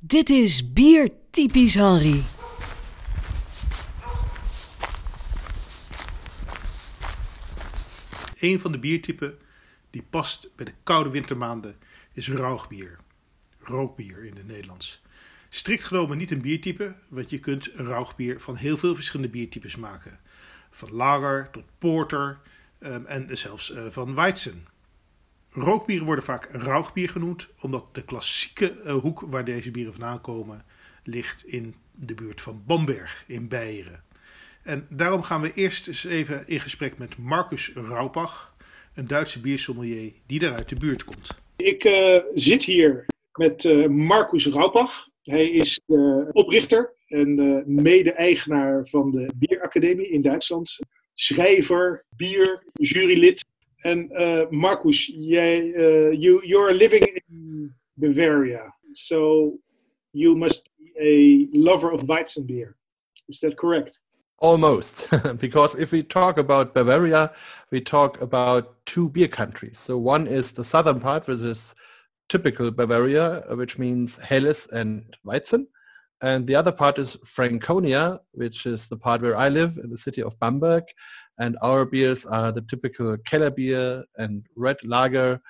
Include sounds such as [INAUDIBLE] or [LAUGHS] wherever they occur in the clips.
Dit is Bier Typisch Henry. Een van de biertypen die past bij de koude wintermaanden is rauwbier. Rookbier in het Nederlands. Strikt genomen niet een biertype, want je kunt een rauwbier van heel veel verschillende biertypes maken. Van lager tot porter um, en zelfs uh, van weizen. Rookbieren worden vaak rauwbier genoemd, omdat de klassieke uh, hoek waar deze bieren vandaan komen ligt in de buurt van Bamberg in Beieren. En daarom gaan we eerst eens even in gesprek met Marcus Raupach, een Duitse biersommelier die daar uit de buurt komt. Ik uh, zit hier met uh, Marcus Raupach. Hij is oprichter en mede-eigenaar van de Bieracademie in Duitsland. Schrijver, bier, jurylid. En uh, Marcus, jij, uh, you, you're living in Bavaria. So you must be a lover of Weizenbier. Is that correct? Almost, [LAUGHS] because if we talk about Bavaria, we talk about two beer countries. So one is the southern part, which is typical Bavaria, which means Helles and Weizen. And the other part is Franconia, which is the part where I live in the city of Bamberg. And our beers are the typical Keller beer and red lager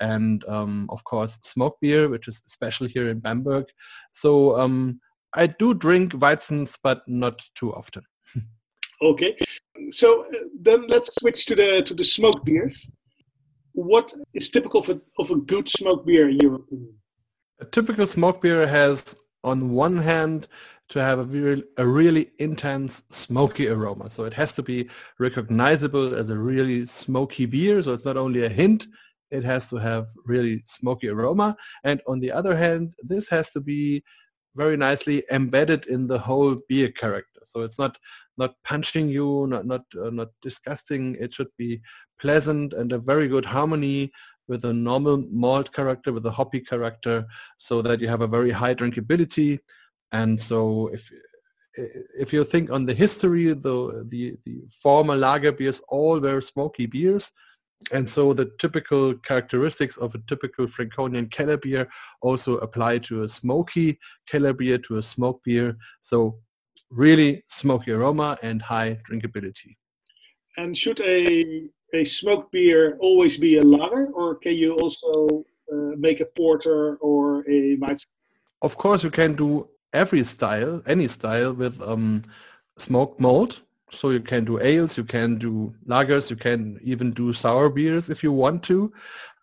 and um, of course smoke beer, which is special here in Bamberg. So um, I do drink Weizens, but not too often. okay, so uh, then let's switch to the to the smoked beers. What is typical of a, of a good smoked beer in Europe? A typical smoked beer has, on one hand, to have a really, a really intense smoky aroma. So it has to be recognizable as a really smoky beer. So it's not only a hint, it has to have really smoky aroma. And on the other hand, this has to be very nicely embedded in the whole beer character. So it's not not punching you, not not uh, not disgusting. It should be pleasant and a very good harmony with a normal malt character, with a hoppy character, so that you have a very high drinkability. And so if if you think on the history, the the, the former lager beers all were smoky beers. And so the typical characteristics of a typical Franconian Keller beer also apply to a smoky Keller beer, to a smoke beer. So really smoky aroma and high drinkability. And should a, a smoked beer always be a lager or can you also uh, make a porter or a Weizen? Of course you can do every style, any style with um, smoked malt so you can do ales, you can do lagers, you can even do sour beers if you want to.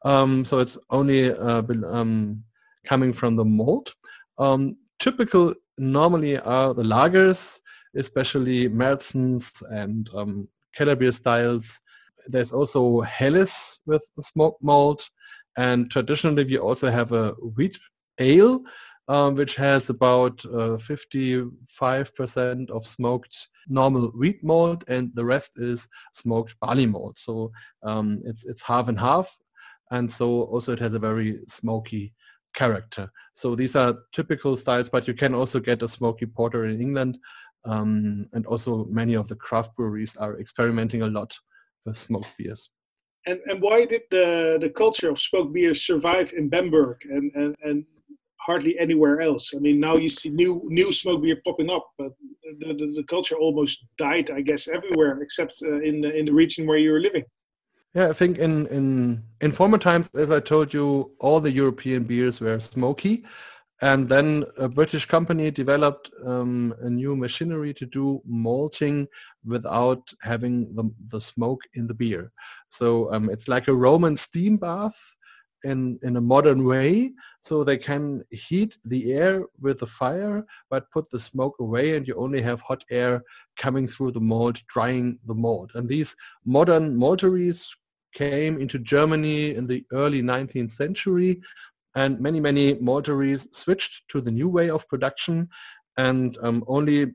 Um, so it's only uh, um, coming from the malt. Um, typical normally are the lagers, especially Merzens and um, Keller beer styles. There's also Helles with smoked malt. And traditionally we also have a wheat ale, um, which has about uh, 55% of smoked normal wheat malt and the rest is smoked barley malt. So um, it's, it's half and half. And so also it has a very smoky character. So these are typical styles, but you can also get a smoky porter in England. Um, and also many of the craft breweries are experimenting a lot with smoked beers. And, and why did the, the culture of smoked beers survive in Bamberg and, and, and hardly anywhere else. I mean, now you see new new smoke beer popping up, but the, the, the culture almost died, I guess, everywhere except uh, in the, in the region where you're living. Yeah, I think in in in former times, as I told you, all the European beers were smoky, and then a British company developed um, a new machinery to do malting without having the, the smoke in the beer. So um, it's like a Roman steam bath in, in a modern way so they can heat the air with the fire but put the smoke away and you only have hot air coming through the mold drying the mold. And these modern mortaries came into Germany in the early 19th century and many many mortaries switched to the new way of production and um, only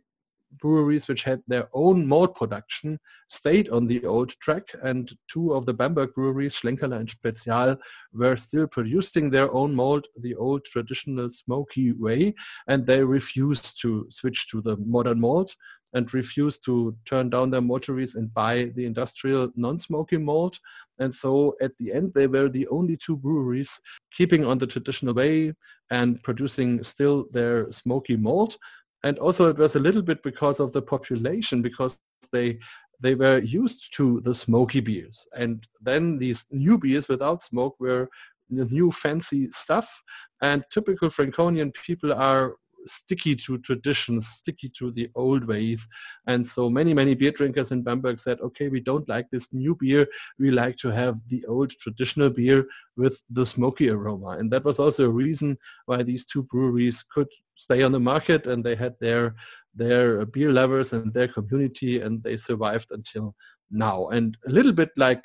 breweries which had their own malt production stayed on the old track and two of the Bamberg breweries, Schlenkerla and Spezial, were still producing their own malt the old traditional smoky way and they refused to switch to the modern malt and refused to turn down their mortaries and buy the industrial non-smoky malt. And so at the end, they were the only two breweries keeping on the traditional way and producing still their smoky malt. And also it was a little bit because of the population, because they they were used to the smoky beers. And then these new beers without smoke were new fancy stuff. And typical Franconian people are sticky to traditions, sticky to the old ways. And so many, many beer drinkers in Bamberg said, okay, we don't like this new beer. We like to have the old traditional beer with the smoky aroma. And that was also a reason why these two breweries could stay on the market and they had their their beer lovers and their community and they survived until now. And a little bit like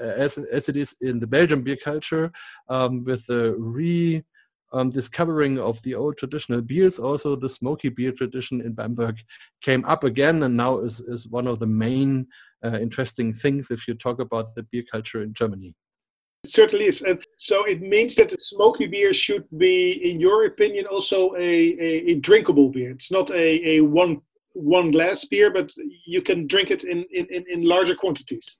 uh, as, as it is in the Belgian beer culture um, with the re um, discovering of the old traditional beers, also the smoky beer tradition in Bamberg came up again and now is, is one of the main uh, interesting things if you talk about the beer culture in Germany. It certainly is. And so it means that the smoky beer should be, in your opinion, also a, a, a drinkable beer. It's not a, a one one glass beer, but you can drink it in, in, in larger quantities.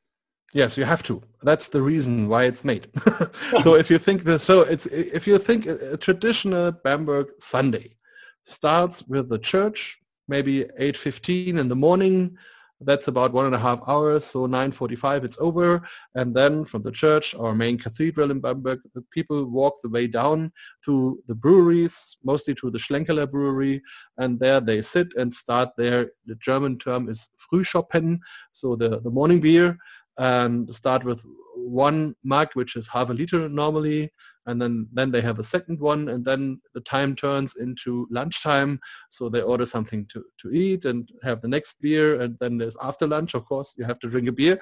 Yes, you have to. That's the reason why it's made. [LAUGHS] [LAUGHS] so if you think the so it's if you think a, a traditional Bamberg Sunday starts with the church, maybe 8.15 in the morning, that's about one and a half hours, so 9.45 it's over. And then from the church, our main cathedral in Bamberg, the people walk the way down to the breweries, mostly to the Schlenkerla brewery, and there they sit and start their, the German term is Frühschoppen, so the, the morning beer and start with one mug, which is half a liter normally, and then then they have a second one, and then the time turns into lunchtime, so they order something to to eat and have the next beer, and then there's after lunch. Of course, you have to drink a beer.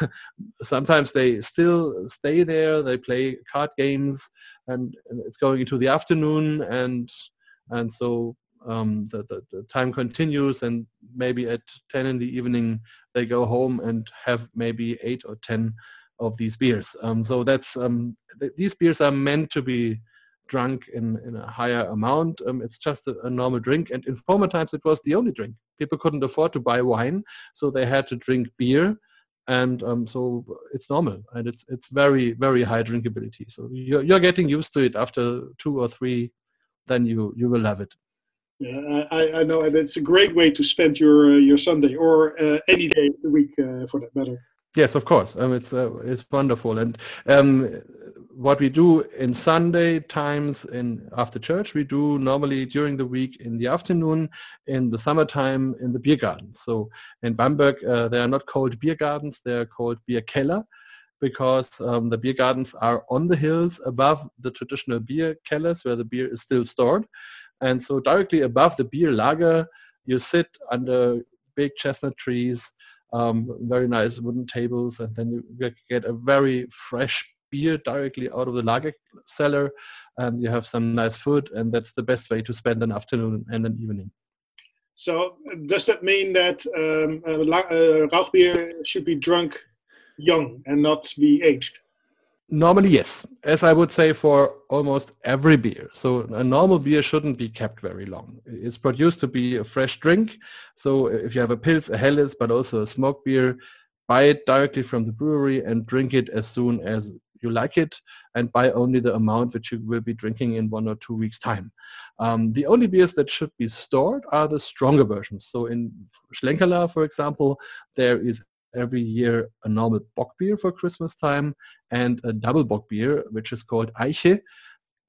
[LAUGHS] Sometimes they still stay there. They play card games, and, and it's going into the afternoon, and and so um, the, the, the, time continues and maybe at 10 in the evening they go home and have maybe eight or 10 of these beers. Um, so that's um, th- these beers are meant to be drunk in, in a higher amount. Um, it's just a, a, normal drink. And in former times, it was the only drink. People couldn't afford to buy wine, so they had to drink beer. And um, so it's normal, and it's it's very very high drinkability. So you're, you're getting used to it after two or three, then you you will love it. Yeah, I, I know, and it's a great way to spend your uh, your Sunday or uh, any day of the week, uh, for that matter. Yes, of course. Um, it's uh, it's wonderful, and um, what we do in Sunday times in after church, we do normally during the week in the afternoon, in the summertime in the beer gardens. So in Bamberg, uh, they are not called beer gardens; they are called beer keller because um, the beer gardens are on the hills above the traditional beer kellers where the beer is still stored. And so directly above the beer lager, you sit under big chestnut trees, um, very nice wooden tables, and then you get a very fresh beer directly out of the lager cellar, and you have some nice food, and that's the best way to spend an afternoon and an evening. So does that mean that um, uh, Rauchbier should be drunk young and not be aged? Normally, yes, as I would say for almost every beer. So a normal beer shouldn't be kept very long. It's produced to be a fresh drink. So if you have a Pils, a Helles, but also a smoke beer, buy it directly from the brewery and drink it as soon as you like it and buy only the amount which you will be drinking in one or two weeks time. Um, the only beers that should be stored are the stronger versions. So in Schlenkerla, for example, there is every year a normal bock beer for Christmas time and a double bock beer, which is called Eiche,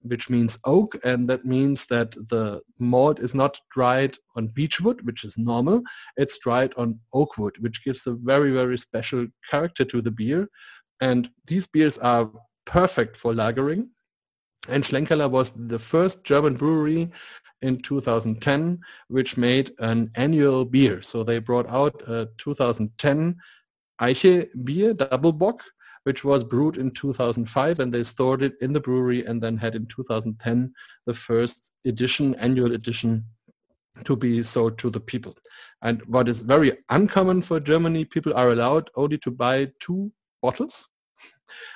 which means oak. And that means that the malt is not dried on beechwood, which is normal. It's dried on oak wood, which gives a very, very special character to the beer. And these beers are perfect for lagering. And Schlenkerla was the first German brewery in 2010, which made an annual beer. So they brought out a 2010 Eiche beer, double bock, which was brewed in 2005 and they stored it in the brewery and then had in 2010 the first edition, annual edition to be sold to the people. And what is very uncommon for Germany, people are allowed only to buy two bottles.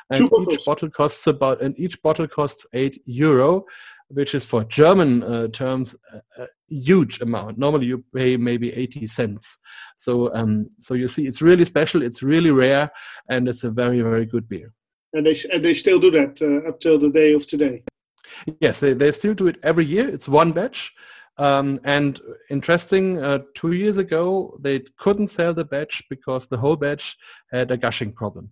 And Two bottles. each bottle costs about, and each bottle costs eight euro, which is for German uh, terms a, a huge amount. Normally you pay maybe 80 cents. So, um, so you see, it's really special, it's really rare, and it's a very, very good beer. And they and they still do that uh, up till the day of today. Yes, they, they still do it every year. It's one batch. Um, and interesting, uh, two years ago, they couldn't sell the batch because the whole batch had a gushing problem.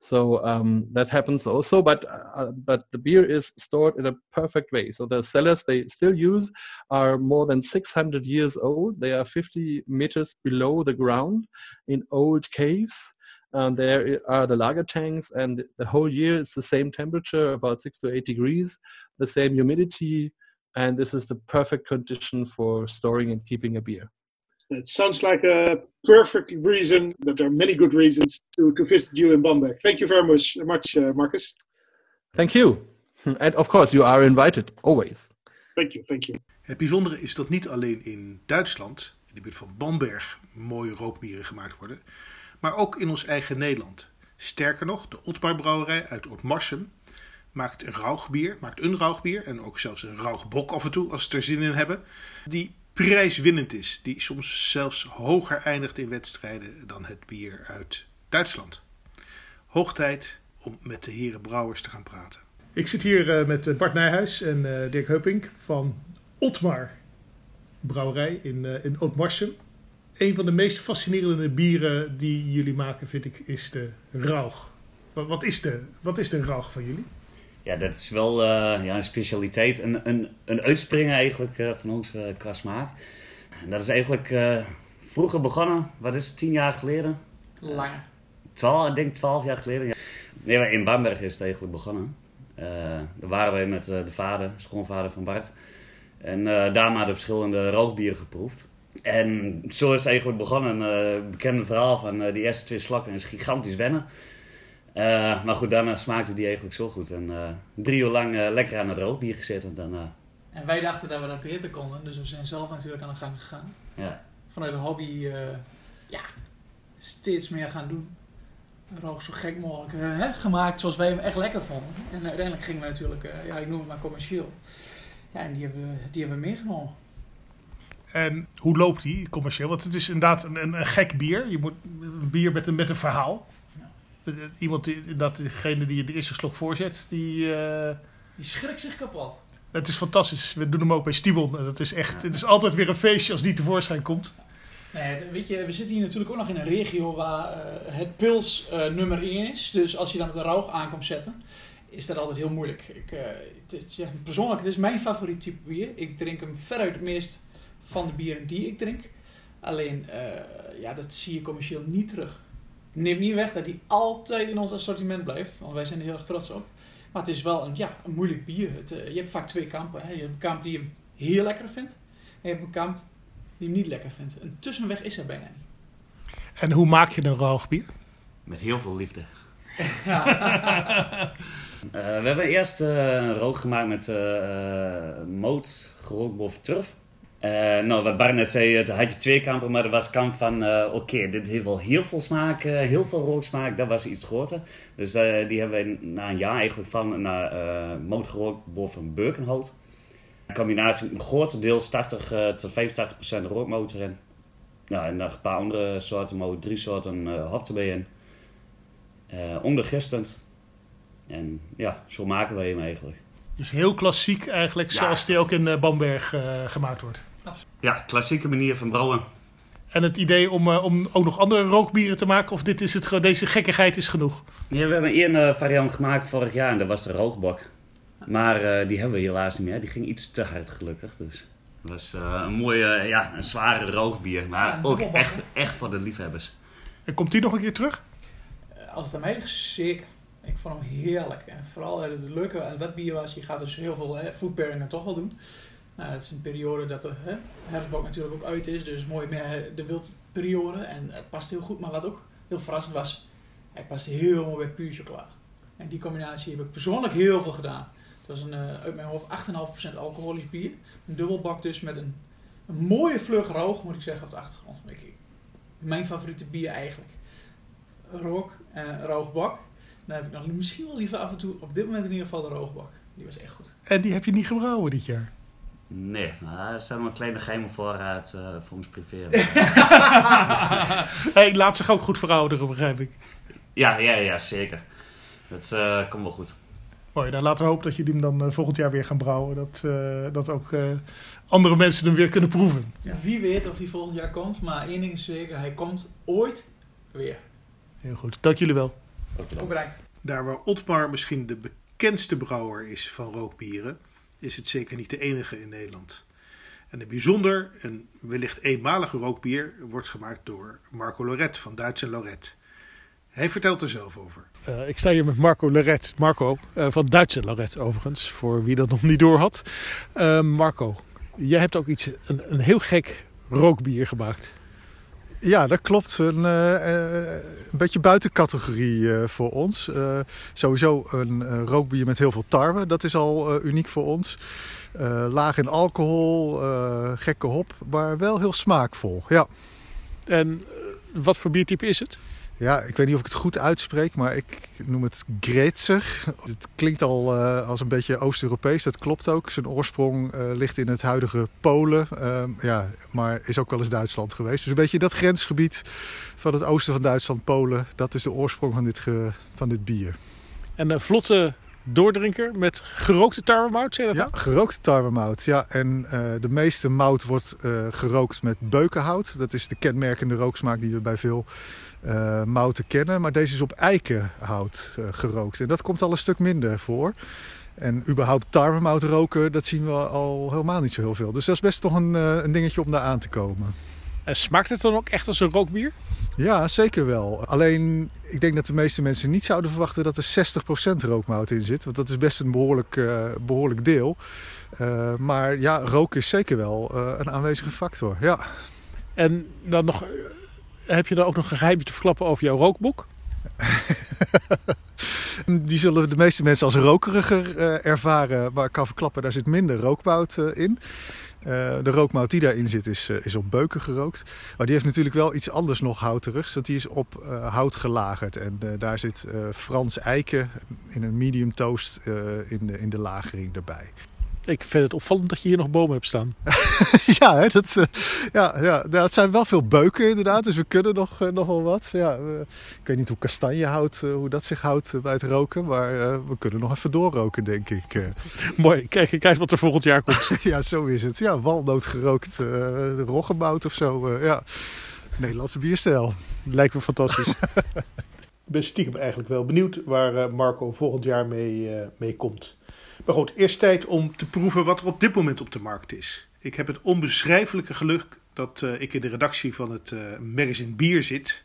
So um, that happens also, but uh, but the beer is stored in a perfect way. So the cellars they still use are more than 600 years old. They are 50 meters below the ground in old caves. Um, there are the lager tanks, and the whole year it's the same temperature, about six to eight degrees, the same humidity, and this is the perfect condition for storing and keeping a beer. It sounds like a perfect reason, but there are many good reasons to, to visit you in Bamberg. Thank you very much, much uh, Marcus. Thank you. [LAUGHS] And of course, you are invited, always. Thank you, thank you. Het bijzondere is dat niet alleen in Duitsland, in de buurt van Bamberg, mooie rookbieren gemaakt worden, maar ook in ons eigen Nederland. Sterker nog, de Otmar Brouwerij uit Ootmarsum maakt een rauwbier, maakt een rauwbier en ook zelfs een rauwbok af en toe als ze er zin in hebben, die prijswinnend is, die soms zelfs hoger eindigt in wedstrijden dan het bier uit Duitsland. Hoog tijd om met de heren brouwers te gaan praten. Ik zit hier uh, met eh, Bart Nijhuis en uh, Dirk Heupink van Otmar Brouwerij in, uh, in Ootmarsum. Een van de meest fascinerende bieren die jullie maken, vind ik, is de Rauch. Wat, wat, is, de, wat is de Rauch van jullie? Ja, dat is wel uh, ja, een specialiteit. Een, een, een uitspringer eigenlijk uh, van ons uh, qua smaak. En dat is eigenlijk vroeger begonnen. Wat is het, tien jaar geleden? Langer. Twaalf, ik denk twaalf jaar geleden. Ja. Nee, in Bamberg is het eigenlijk begonnen. daar waren wij met de vader, schoonvader van Bart. En daar maar de verschillende rookbieren geproefd. En zo is het eigenlijk begonnen. Een bekende verhaal van die eerste twee slakken is gigantisch wennen. Uh, maar goed, daarna smaakte die eigenlijk zo goed. En uh, drie uur lang uh, lekker aan het rookbier gezeten. Daarna. En wij dachten dat we dat beter konden, dus we zijn zelf natuurlijk aan de gang gegaan. Ja. Vanuit de hobby ja, steeds meer gaan doen. Rook zo gek mogelijk hè, gemaakt zoals wij hem echt lekker vonden. En uiteindelijk gingen we natuurlijk, ja, ik noem het maar commercieel. Ja, en die hebben we, die hebben we meegenomen. En hoe loopt die commercieel? Want het is inderdaad een, een, een gek bier. Je moet een bier met een, met een verhaal iemand die, dat degene die je de eerste slok voorzet, die... Uh, die schrikt zich kapot. Het is fantastisch. We doen hem ook bij Stiebel. Dat is echt, Het is altijd weer een feestje als die tevoorschijn komt. Nee, weet je, we zitten hier natuurlijk ook nog in een regio waar uh, het pils uh, nummer 1 is. Dus als je dan met een rauw aankomt zetten, is dat altijd heel moeilijk. Ik, het, ja, persoonlijk, het is mijn favoriet type bier. Ik drink hem veruit het meest van de bieren die ik drink. Alleen, ja, dat zie je commercieel niet terug neemt niet weg dat die altijd in ons assortiment blijft. Want wij zijn er heel erg trots op. Maar het is wel een, ja, een moeilijk bier. Het, uh, je hebt vaak twee kampen. Hè. Je hebt een kamp die je heel lekker vindt. En je hebt een kamp die je niet lekker vindt. Een tussenweg is er bijna niet. En hoe maak je een roogbier? Met heel veel liefde. uh, [LAUGHS] we hebben eerst uh, een rook gemaakt met moot, gerookbof, turf. Uh, nou, wat Bart net zei, toen had je twee kampen, maar er was kamp van, uh, oké, dit heeft wel heel veel smaak, uh, heel veel rooksmaak, dat was iets groter. Dus die hebben we na een jaar eigenlijk van naar mootgerookt boven Birkenhout. Een combinatie met grotendeels 80 tot 85 procent rookmotor in. Ja, en nog een paar andere soorten moot, drie soorten hop erbij in. ondergistend. En ja, zo maken we hem eigenlijk. Dus heel klassiek eigenlijk, ja, zoals die ook in Bamberg gemaakt wordt. Ja, klassieke manier van brouwen. En het idee om, uh, om ook nog andere rookbieren te maken? Of dit is het, deze gekkigheid is genoeg? Nee, we hebben één uh, variant gemaakt vorig jaar en dat was de roogbok. Maar uh, die hebben we helaas niet meer. Die ging iets te hard gelukkig. Dus het was een mooie, ja, een zware rookbier. Maar ja, ook echt, echt voor de liefhebbers. En komt die nog een keer terug? Als het aan mij ligt, zeker. Ik vond hem heerlijk. En vooral het leuke aan dat bier was, je gaat dus heel veel pairingen toch wel doen. Nou, het is een periode dat de hè, herfstbok natuurlijk ook uit is, dus mooi meer de wildperiode. En het past heel goed, maar wat ook heel verrassend was, hij past heel mooi bij puur chocola. En die combinatie heb ik persoonlijk heel veel gedaan. Het was een, uh, uit mijn hoofd 8,5% alcoholisch bier. Een dubbelbak dus met een mooie vlug roog, moet ik zeggen, op de achtergrond. Ik, mijn favoriete bier eigenlijk. Rook en roogbak. Dan heb ik nog misschien wel liever af en toe, op dit moment in ieder geval, de roogbak. Die was echt goed. En die heb je niet gebrouwen dit jaar. Nee, maar er staat nog een kleine geheime voorraad eh, voor ons privé. [LAUGHS] [LAUGHS] Hij laat zich ook goed verouderen, begrijp ik. ja, ja, ja, zeker. Dat eh, komt wel goed. Mooi, dan laten we hopen dat jullie hem dan eh, volgend jaar weer gaan brouwen. Dat, eh, dat ook eh, andere mensen hem weer kunnen proeven. Ja. Wie weet of die volgend jaar komt, maar één ding is zeker, hij komt ooit weer. Heel goed, dank jullie wel. Ook bedankt. Ook bedankt. Daar waar Otmar misschien de bekendste brouwer is van rookbieren, is het zeker niet de enige in Nederland. En een bijzonder en wellicht eenmalige rookbier wordt gemaakt door Marco Loret van Duits en Loret. Hij vertelt er zelf over. Eh, ik sta hier met Marco Loret. Marco, eh, van Duitse Loret overigens, voor wie dat nog niet door had. Eh, Marco, jij hebt ook iets, een, een heel gek rookbier gemaakt. Ja, dat klopt. Een, eh, eh, een beetje buiten categorie eh, voor ons. Sowieso een rookbier met heel veel tarwe. Dat is al uniek voor ons. Laag in alcohol, gekke hop, maar wel heel smaakvol. Ja. En wat voor biertype is het? Ja, ik weet niet of ik het goed uitspreek, maar ik noem het Gretzer. Het klinkt al eh, als een beetje Oost-Europees, dat klopt ook. Zijn oorsprong eh, ligt in het huidige Polen, Ehm, ja, maar is ook wel eens Duitsland geweest. Dus een beetje dat grensgebied van het oosten van Duitsland, Polen, dat is de oorsprong van dit, van dit bier. En een vlotte doordrinker met gerookte tarwemout, je dat Ja, nou? gerookte tarwemout. Ja, en eh, de meeste mout wordt gerookt met beukenhout. Dat is de kenmerkende rooksmaak die we bij veel eh, mouten kennen. Maar deze is op eikenhout eh, gerookt. En dat komt al een stuk minder voor. En überhaupt tarwemout roken, dat zien we al helemaal niet zo heel veel. Dus dat is best toch een, eh, een dingetje om daar aan te komen. En smaakt het dan ook echt als een rookbier? Ja, zeker wel. Alleen, ik denk dat de meeste mensen niet zouden verwachten dat er 60% rookmout in zit. Want dat is best een behoorlijk, eh, behoorlijk deel. Maar ja, rook is zeker wel een aanwezige factor. Ja. En dan nog, heb je dan ook nog een geheimje te verklappen over jouw rookboek? [LAUGHS] Die zullen de meeste mensen als rokeriger eh, ervaren. Maar ik kan verklappen, daar zit minder rookmout eh, in. Eh, de rookmout die daarin zit is, is op beuken gerookt. Maar die heeft natuurlijk wel iets anders nog houterigs. Want die is op hout gelagerd. En daar zit Frans eiken in een medium toast in, de, in de lagering erbij. Ik vind het opvallend dat je hier nog bomen hebt staan. [LAUGHS] ja, hè, dat, eh, ja, ja, nou, het zijn wel veel beuken inderdaad. Dus we kunnen nog, eh, nog wel wat. Ja, ik weet niet hoe kastanjehout, eh, hoe dat zich houdt bij het roken. Maar eh, we kunnen nog even doorroken, denk ik. eh. [LAUGHS] Mooi, kijk, kijk eens wat er volgend jaar komt. [LAUGHS] ja, zo is het. Ja, walnoot gerookt eh roggenmout of zo. eh, ja. Nederlandse bierstijl. Lijkt me fantastisch. Ik ben stiekem eigenlijk wel benieuwd waar eh, Marco volgend jaar mee, eh, mee komt. Maar goed, eerst tijd om te proeven wat er op dit moment op de markt is. Ik heb het onbeschrijfelijke geluk dat eh, ik in de redactie van het eh magazine Bier zit.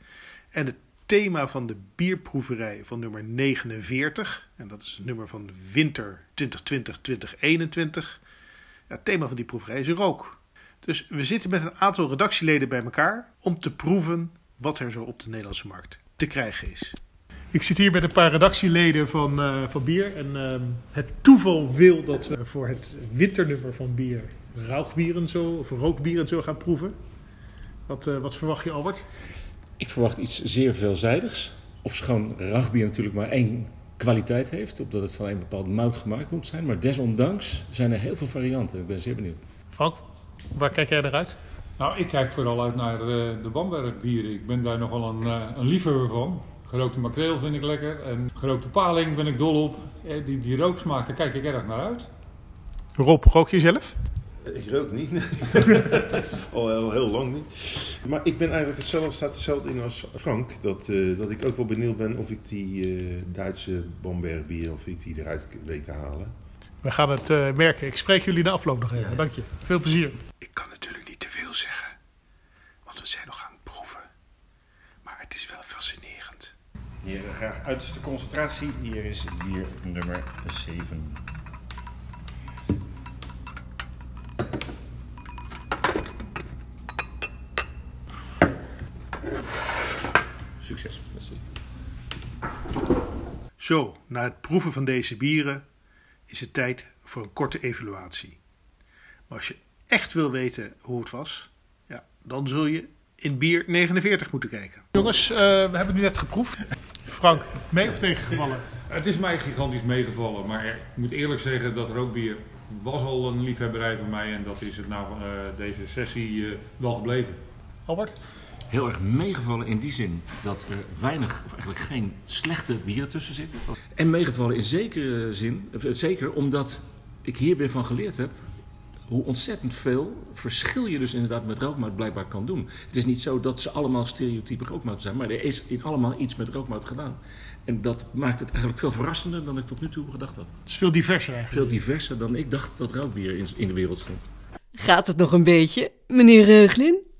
En het thema van de bierproeverij van nummer 49, en dat is het nummer van winter 2020-2021. Ja, het thema van die proeverij is rook. Dus we zitten met een aantal redactieleden bij elkaar om te proeven wat er zo op de Nederlandse markt te krijgen is. Ik zit hier met een paar redactieleden van, eh, van Bier. En ehm, het toeval wil dat we voor het winternummer van Bier rauwbieren zo, of rookbieren zo gaan proeven. Wat, eh, wat verwacht je, Albert? Ik verwacht iets zeer veelzijdigs. Ofschoon ragbier natuurlijk maar één kwaliteit heeft, omdat het van een bepaald mout gemaakt moet zijn. Maar desondanks zijn er heel veel varianten. Ik ben zeer benieuwd. Frank, waar kijk jij naar uit? Nou, ik kijk vooral uit naar eh, de Bambergbieren. Ik ben daar nogal een, een liefhebber van. Gerookte makreel vind ik lekker. En gerookte paling ben ik dol op. Eh, die, die rooksmaak, daar kijk ik erg naar uit. Rob, rook je zelf? Ik rook niet. [LAUGHS] al, al heel lang niet. Maar ik ben eigenlijk hetzelfde, staat hetzelfde in als Frank. Dat, eh, dat ik ook wel benieuwd ben of ik die eh, Duitse Bamberg bier, of ik die eruit weet te halen. We gaan het eh, merken. Ik spreek jullie de afloop nog even. Dank je. Veel plezier. Ik kan natuurlijk niet te veel zeggen. Want we zijn nog aan het proeven. Maar het is wel fascinerend. Heren, graag uiterste concentratie. Hier is bier nummer 7. Succes. Merci. Zo, na het proeven van deze bieren is het tijd voor een korte evaluatie. Maar als je echt wil weten hoe het was, ja, dan zul je in bier 49 moeten kijken. Jongens, eh, we hebben het nu net geproefd. Frank, mee of tegengevallen? Het is mij gigantisch meegevallen, maar ik moet eerlijk zeggen dat rookbier was al een liefhebberij voor mij en dat is het na eh, deze sessie eh, wel gebleven. Albert? Heel erg meegevallen in die zin dat er weinig, of eigenlijk geen slechte bieren tussen zitten. En meegevallen in zekere zin, eh, zeker omdat ik hier weer van geleerd heb hoe ontzettend veel verschil je dus inderdaad met rookmout blijkbaar kan doen. Het is niet zo dat ze allemaal stereotype rookmout zijn, maar er is in allemaal iets met rookmout gedaan. En dat maakt het eigenlijk veel verrassender dan ik tot nu toe gedacht had. Het is veel diverser eigenlijk. Veel diverser dan ik dacht dat rookbier in, in de wereld stond. Gaat het nog een beetje, meneer eh, Glyn?